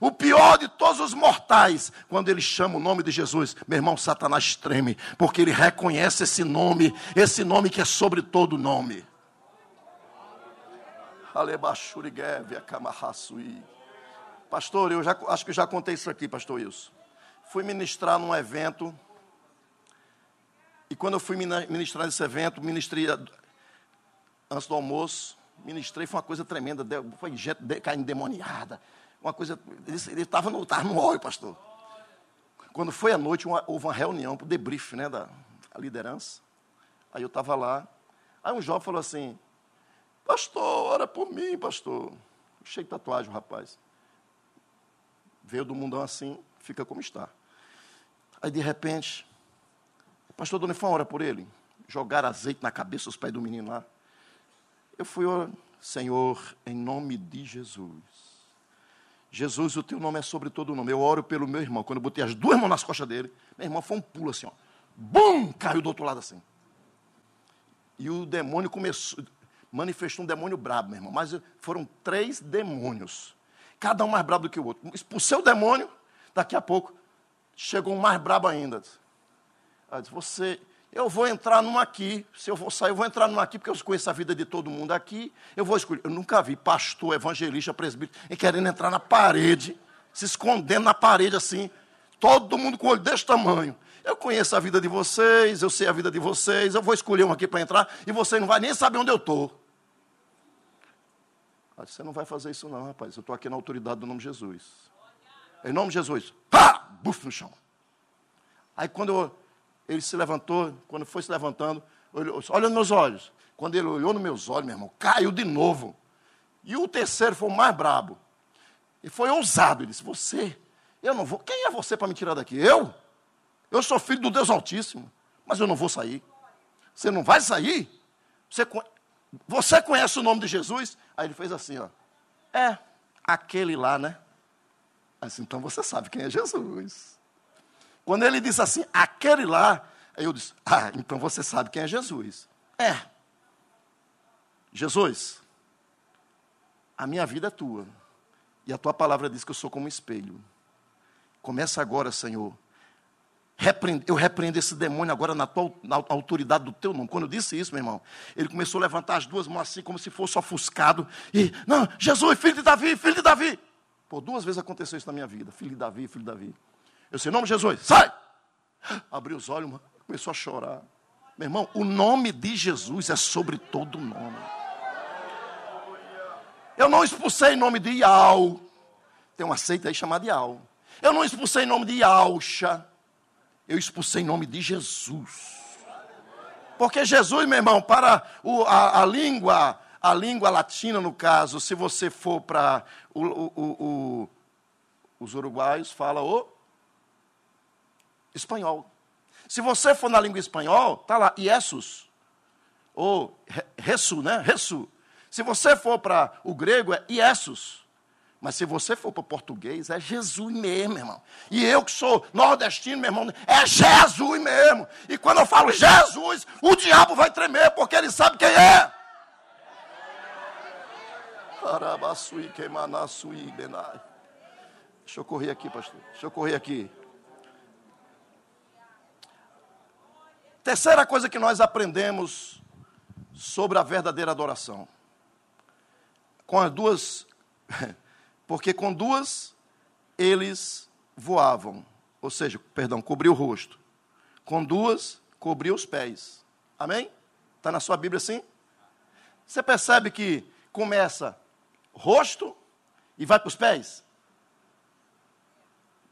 o pior de todos os mortais, quando ele chama o nome de Jesus, meu irmão, Satanás treme, porque ele reconhece esse nome, esse nome que é sobre todo nome. Pastor, eu já, acho que já contei isso aqui, pastor Wilson. Fui ministrar num evento. E quando eu fui ministrar nesse evento, ministrei antes do almoço, ministrei, foi uma coisa tremenda. Foi gente caindo endemoniada. Uma coisa. Ele estava no, tava no óleo, pastor. Quando foi à noite, uma, houve uma reunião para o debrief né, da liderança. Aí eu estava lá. Aí um jovem falou assim: Pastor, ora por mim, pastor. Cheio de tatuagem, o rapaz. Veio do mundão assim, fica como está. Aí, de repente, pastor Donifão, ora por ele. Jogar azeite na cabeça dos pés do menino lá. Eu fui, Senhor, em nome de Jesus. Jesus, o teu nome é sobre todo o nome. Eu oro pelo meu irmão. Quando eu botei as duas mãos nas costas dele, meu irmão foi um pulo assim, ó. Bum! Caiu do outro lado assim. E o demônio começou manifestou um demônio brabo, meu irmão. Mas foram três demônios. Cada um mais brabo do que o outro. Expulsei o demônio, daqui a pouco chegou um mais brabo ainda. Ela disse, você, eu vou entrar numa aqui, se eu vou sair, eu vou entrar numa aqui, porque eu conheço a vida de todo mundo aqui, eu vou escolher. Eu nunca vi pastor, evangelista, presbítero, querendo entrar na parede, se escondendo na parede assim, todo mundo com o olho desse tamanho. Eu conheço a vida de vocês, eu sei a vida de vocês, eu vou escolher um aqui para entrar, e você não vai nem saber onde eu estou. Disse, você não vai fazer isso não, rapaz. Eu estou aqui na autoridade do nome de Jesus. Em nome de Jesus. Pá! Buf no chão. Aí quando eu, ele se levantou, quando foi se levantando, olhou, olha nos meus olhos. Quando ele olhou nos meus olhos, meu irmão, caiu de novo. E o terceiro foi o mais brabo. E foi ousado. Ele disse, você, eu não vou. Quem é você para me tirar daqui? Eu? Eu sou filho do Deus Altíssimo. Mas eu não vou sair. Você não vai sair? Você, você conhece o nome de Jesus? Aí ele fez assim, ó. É, aquele lá, né? Assim, então você sabe quem é Jesus. Quando ele disse assim, aquele lá, aí eu disse, ah, então você sabe quem é Jesus. É. Jesus, a minha vida é tua. E a tua palavra diz que eu sou como um espelho. Começa agora, Senhor, eu repreendo esse demônio agora na, tua, na autoridade do teu nome. Quando eu disse isso, meu irmão, ele começou a levantar as duas mãos assim, como se fosse ofuscado. E, não, Jesus, filho de Davi, filho de Davi. Por duas vezes aconteceu isso na minha vida. Filho de Davi, filho de Davi. Eu disse, nome de Jesus, sai! Abriu os olhos, começou a chorar. Meu irmão, o nome de Jesus é sobre todo nome. Eu não expulsei em nome de Iau. Tem uma seita aí chamada Iau. Eu não expulsei em nome de Alcha. Eu expulsei em nome de Jesus. Porque Jesus, meu irmão, para o, a, a, língua, a língua latina, no caso, se você for para o, o, os uruguaios, fala o espanhol. Se você for na língua espanhol, está lá, Iesus. Ou Resu, né? Resu. Se você for para o grego, é Iesus. Mas se você for para o português, é Jesus mesmo, irmão. E eu que sou nordestino, meu irmão, é Jesus mesmo. E quando eu falo Jesus, o diabo vai tremer, porque ele sabe quem é. Deixa eu correr aqui, pastor. Deixa eu correr aqui. Terceira coisa que nós aprendemos sobre a verdadeira adoração. Com as duas, porque com duas eles voavam, ou seja, perdão, cobriu o rosto. Com duas cobriu os pés. Amém? Está na sua Bíblia assim? Você percebe que começa rosto e vai para os pés?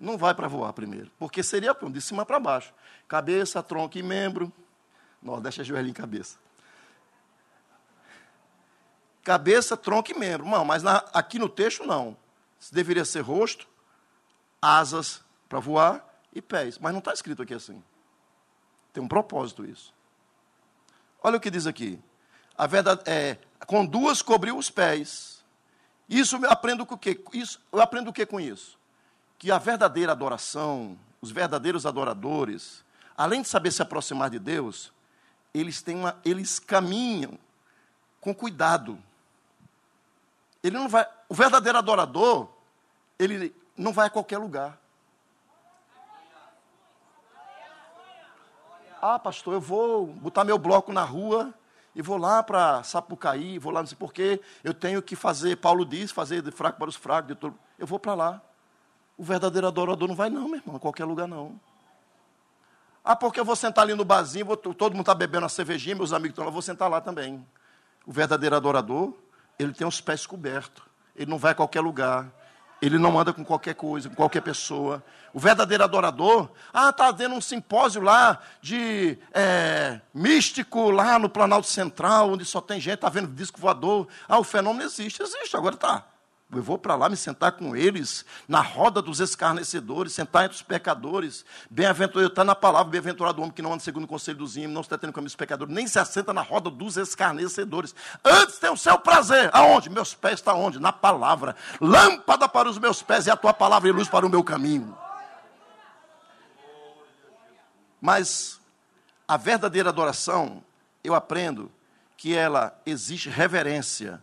não vai para voar primeiro, porque seria de cima para baixo. Cabeça, tronco e membro. Nordeste é joelho em cabeça. Cabeça, tronco e membro. Não, mas na, aqui no texto não. Deveria ser rosto, asas para voar e pés. Mas não está escrito aqui assim. Tem um propósito isso. Olha o que diz aqui. A verdade é, com duas cobriu os pés. Isso eu aprendo com o quê? Isso, eu aprendo o que com isso? que a verdadeira adoração, os verdadeiros adoradores, além de saber se aproximar de Deus, eles, têm uma, eles caminham com cuidado. Ele não vai, o verdadeiro adorador, ele não vai a qualquer lugar. Ah, pastor, eu vou botar meu bloco na rua e vou lá para Sapucaí, vou lá não sei porquê, eu tenho que fazer, Paulo diz, fazer de fraco para os fracos, de eu vou para lá. O verdadeiro adorador não vai, não, meu irmão, em qualquer lugar não. Ah, porque eu vou sentar ali no barzinho, vou, todo mundo está bebendo a cervejinha, meus amigos estão lá, vou sentar lá também. O verdadeiro adorador, ele tem os pés cobertos. Ele não vai a qualquer lugar. Ele não anda com qualquer coisa, com qualquer pessoa. O verdadeiro adorador, ah, está havendo um simpósio lá de é, místico lá no Planalto Central, onde só tem gente, está vendo disco voador. Ah, o fenômeno existe, existe, agora está. Eu vou para lá me sentar com eles, na roda dos escarnecedores, sentar entre os pecadores. Bem-aventurado, está na palavra, bem-aventurado o homem que não anda segundo o conselho dos ímpios, não está tendo caminho dos pecadores, nem se assenta na roda dos escarnecedores. Antes tem o seu prazer. Aonde? Meus pés estão onde? Na palavra. Lâmpada para os meus pés e a tua palavra e luz para o meu caminho. Mas a verdadeira adoração, eu aprendo que ela exige reverência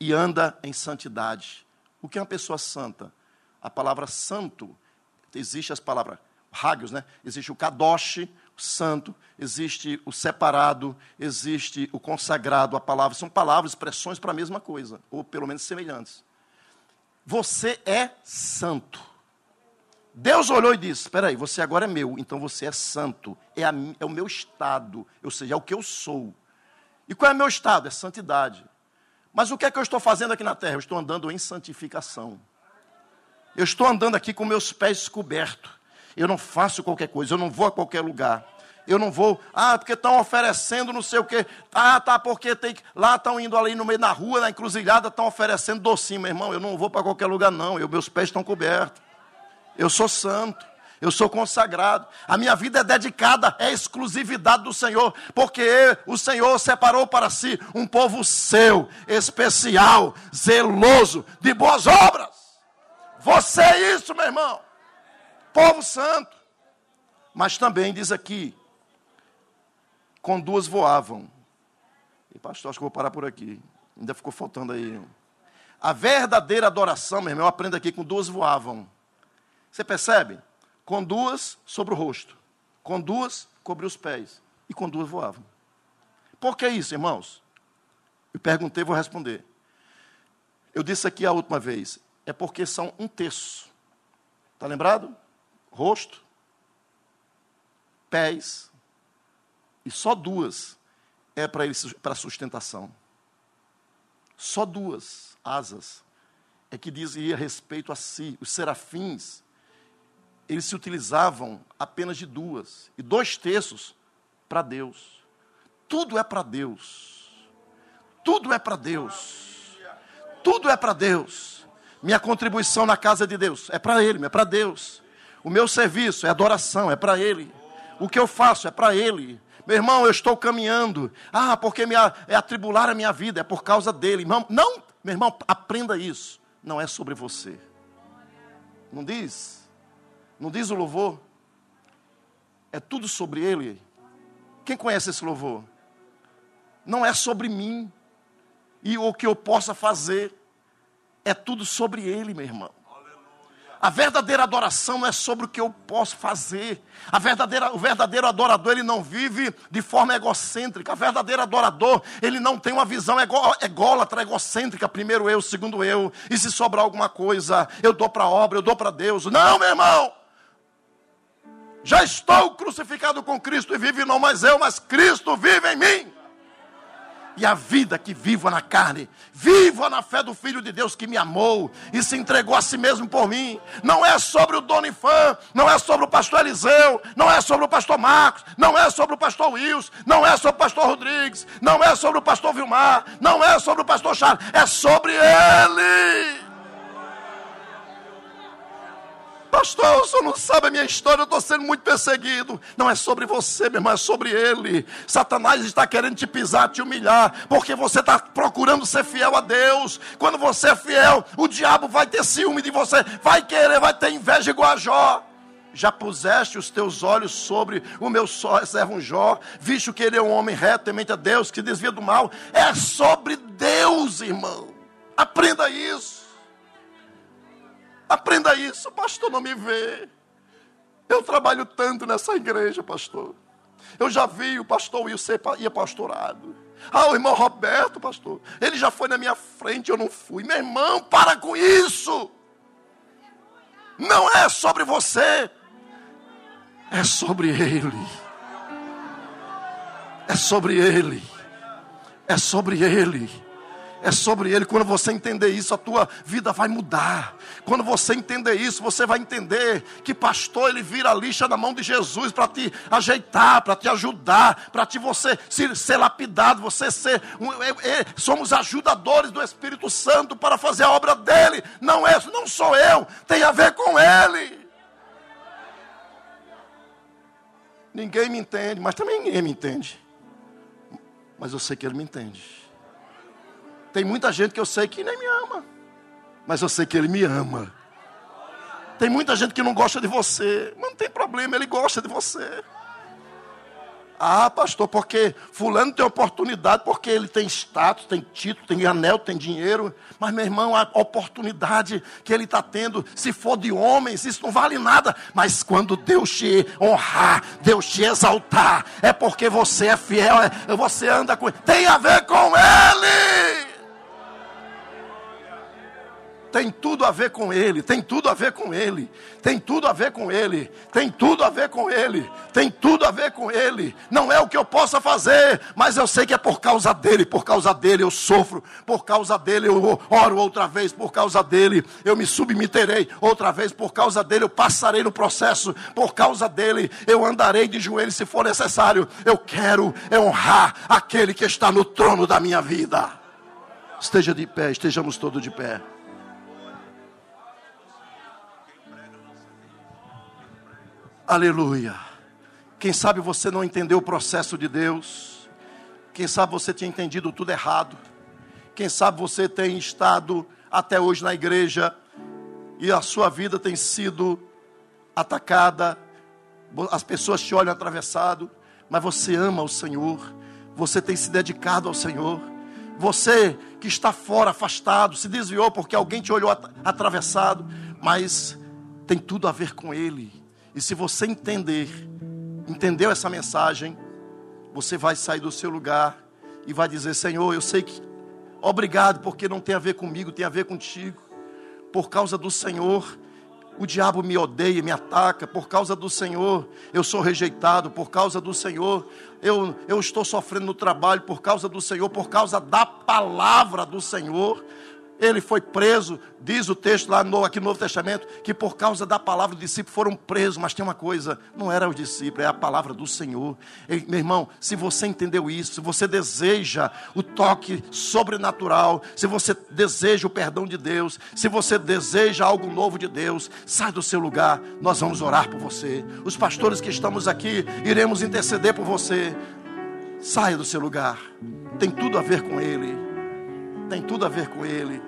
e anda em santidade. O que é uma pessoa santa? A palavra santo, existe as palavras hagios, né? Existe o kadosh, o santo, existe o separado, existe o consagrado, a palavra. São palavras, expressões para a mesma coisa, ou pelo menos semelhantes. Você é santo. Deus olhou e disse: Espera aí, você agora é meu, então você é santo. É, a, é o meu estado, ou seja, é o que eu sou. E qual é o meu estado? É santidade. Mas o que é que eu estou fazendo aqui na terra? Eu estou andando em santificação. Eu estou andando aqui com meus pés cobertos. Eu não faço qualquer coisa, eu não vou a qualquer lugar. Eu não vou, ah, porque estão oferecendo não sei o quê. Ah, tá, porque tem que. Lá estão indo ali no meio da rua, na encruzilhada, estão oferecendo docinho, meu irmão. Eu não vou para qualquer lugar, não. Eu, meus pés estão cobertos. Eu sou santo eu sou consagrado. A minha vida é dedicada, é exclusividade do Senhor, porque o Senhor separou para si um povo seu, especial, zeloso, de boas obras. Você é isso, meu irmão. Povo santo. Mas também diz aqui: com duas voavam. E pastor, acho que vou parar por aqui. Ainda ficou faltando aí. A verdadeira adoração, meu irmão, aprenda aqui: com duas voavam. Você percebe? Com duas sobre o rosto. Com duas, cobria os pés. E com duas voavam. Por que isso, irmãos? Eu perguntei, vou responder. Eu disse aqui a última vez. É porque são um terço. Está lembrado? Rosto, pés, e só duas é para sustentação. Só duas asas é que dizia respeito a si. Os serafins, eles se utilizavam apenas de duas, e dois terços para Deus. Tudo é para Deus. Tudo é para Deus. Tudo é para Deus. Minha contribuição na casa de Deus é para Ele, é para Deus. O meu serviço é adoração, é para Ele. O que eu faço é para Ele. Meu irmão, eu estou caminhando. Ah, porque me, é atribular a minha vida, é por causa dele. Irmão, não, meu irmão, aprenda isso. Não é sobre você. Não diz? Não diz o louvor? É tudo sobre ele. Quem conhece esse louvor? Não é sobre mim e o que eu possa fazer. É tudo sobre ele, meu irmão. A verdadeira adoração não é sobre o que eu posso fazer. A verdadeira, o verdadeiro adorador, ele não vive de forma egocêntrica. O verdadeiro adorador, ele não tem uma visão ego, ególatra, egocêntrica. Primeiro eu, segundo eu. E se sobrar alguma coisa, eu dou para a obra, eu dou para Deus. Não, meu irmão. Já estou crucificado com Cristo e vive não mais eu, mas Cristo vive em mim e a vida que viva na carne, viva na fé do Filho de Deus que me amou e se entregou a si mesmo por mim. Não é sobre o Donifan, não é sobre o pastor Eliseu, não é sobre o pastor Marcos, não é sobre o pastor Wilson, não é sobre o pastor Rodrigues, não é sobre o pastor Vilmar, não é sobre o pastor Charles, é sobre ele. Pastor, o senhor não sabe a minha história, eu estou sendo muito perseguido. Não é sobre você, meu irmão, é sobre ele. Satanás está querendo te pisar, te humilhar, porque você está procurando ser fiel a Deus. Quando você é fiel, o diabo vai ter ciúme de você, vai querer, vai ter inveja igual a Jó. Já puseste os teus olhos sobre o meu servo Jó, visto que ele é um homem reto, temente a Deus, que desvia do mal. É sobre Deus, irmão. Aprenda isso. Aprenda isso, pastor não me vê. Eu trabalho tanto nessa igreja, pastor. Eu já vi o pastor Wilson ia pastorado. Ah, o irmão Roberto, pastor, ele já foi na minha frente, eu não fui. Meu irmão, para com isso. Não é sobre você, é sobre ele. É sobre ele. É sobre ele. É sobre Ele. Quando você entender isso, a tua vida vai mudar. Quando você entender isso, você vai entender que pastor ele vira lixa na mão de Jesus para te ajeitar, para te ajudar, para te você ser, ser lapidado, você ser. Um, é, é, somos ajudadores do Espírito Santo para fazer a obra dele. Não é, não sou eu, tem a ver com Ele. Ninguém me entende, mas também ninguém me entende. Mas eu sei que Ele me entende. Tem muita gente que eu sei que nem me ama, mas eu sei que Ele me ama. Tem muita gente que não gosta de você, mas não tem problema, Ele gosta de você. Ah, pastor, porque fulano tem oportunidade, porque ele tem status, tem título, tem anel, tem dinheiro. Mas, meu irmão, a oportunidade que ele está tendo, se for de homens, isso não vale nada. Mas quando Deus te honrar, Deus te exaltar, é porque você é fiel, é, você anda com ele. Tem a ver com ele. Tem tudo a ver com Ele, tem tudo a ver com Ele, tem tudo a ver com Ele, tem tudo a ver com Ele, tem tudo a ver com Ele. Não é o que eu possa fazer, mas eu sei que é por causa dele, por causa dele eu sofro, por causa dele eu oro outra vez, por causa dele eu me submeterei outra vez, por causa dele eu passarei no processo, por causa dele eu andarei de joelhos se for necessário. Eu quero honrar aquele que está no trono da minha vida. Esteja de pé, estejamos todos de pé. Aleluia. Quem sabe você não entendeu o processo de Deus. Quem sabe você tinha entendido tudo errado. Quem sabe você tem estado até hoje na igreja e a sua vida tem sido atacada. As pessoas te olham atravessado, mas você ama o Senhor. Você tem se dedicado ao Senhor. Você que está fora, afastado, se desviou porque alguém te olhou atravessado, mas tem tudo a ver com Ele. E se você entender, entendeu essa mensagem, você vai sair do seu lugar e vai dizer: Senhor, eu sei que, obrigado, porque não tem a ver comigo, tem a ver contigo. Por causa do Senhor, o diabo me odeia, me ataca. Por causa do Senhor, eu sou rejeitado. Por causa do Senhor, eu, eu estou sofrendo no trabalho. Por causa do Senhor, por causa da palavra do Senhor, ele foi preso, diz o texto lá no, aqui no Novo Testamento, que por causa da palavra dos discípulos foram presos, mas tem uma coisa, não era os discípulos, é a palavra do Senhor. E, meu irmão, se você entendeu isso, se você deseja o toque sobrenatural, se você deseja o perdão de Deus, se você deseja algo novo de Deus, sai do seu lugar, nós vamos orar por você. Os pastores que estamos aqui, iremos interceder por você. Saia do seu lugar, tem tudo a ver com Ele, tem tudo a ver com Ele.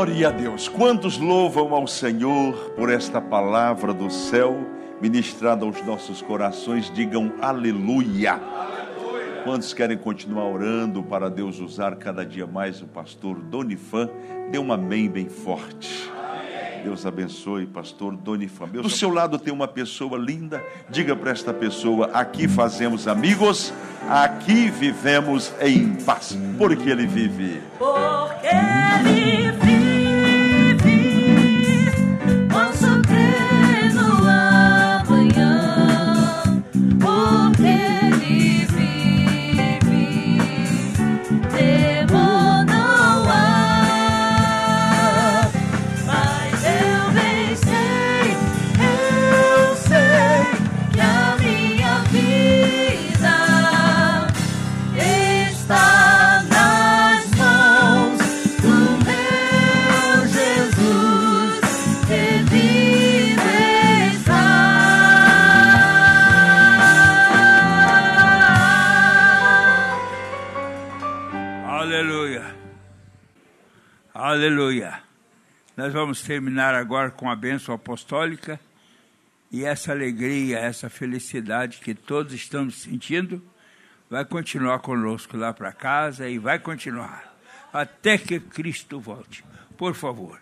Glória a Deus. Quantos louvam ao Senhor por esta palavra do céu ministrada aos nossos corações? Digam aleluia. Quantos querem continuar orando para Deus usar cada dia mais o pastor Donifan? Dê um amém bem forte. Deus abençoe, pastor Donifan. Do seu lado tem uma pessoa linda. Diga para esta pessoa: aqui fazemos amigos, aqui vivemos em paz. Porque ele vive. Porque ele vive, Nós vamos terminar agora com a bênção apostólica e essa alegria, essa felicidade que todos estamos sentindo vai continuar conosco lá para casa e vai continuar até que Cristo volte. Por favor.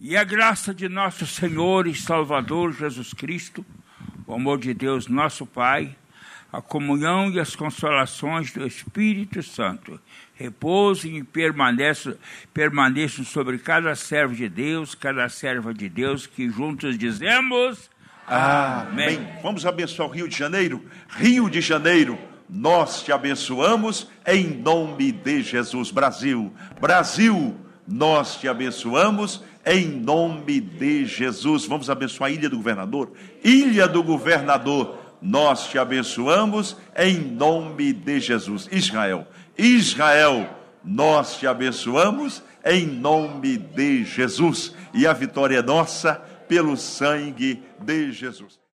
E a graça de nosso Senhor e Salvador Jesus Cristo, o amor de Deus, nosso Pai, a comunhão e as consolações do Espírito Santo repousem e permaneçam, permaneçam sobre cada servo de Deus, cada serva de Deus, que juntos dizemos Amém. Amém. Vamos abençoar o Rio de Janeiro. Rio de Janeiro, nós te abençoamos em nome de Jesus. Brasil, Brasil, nós te abençoamos em nome de Jesus. Vamos abençoar a Ilha do Governador. Ilha do Governador, nós te abençoamos em nome de Jesus. Israel, Israel, nós te abençoamos em nome de Jesus. E a vitória é nossa pelo sangue de Jesus.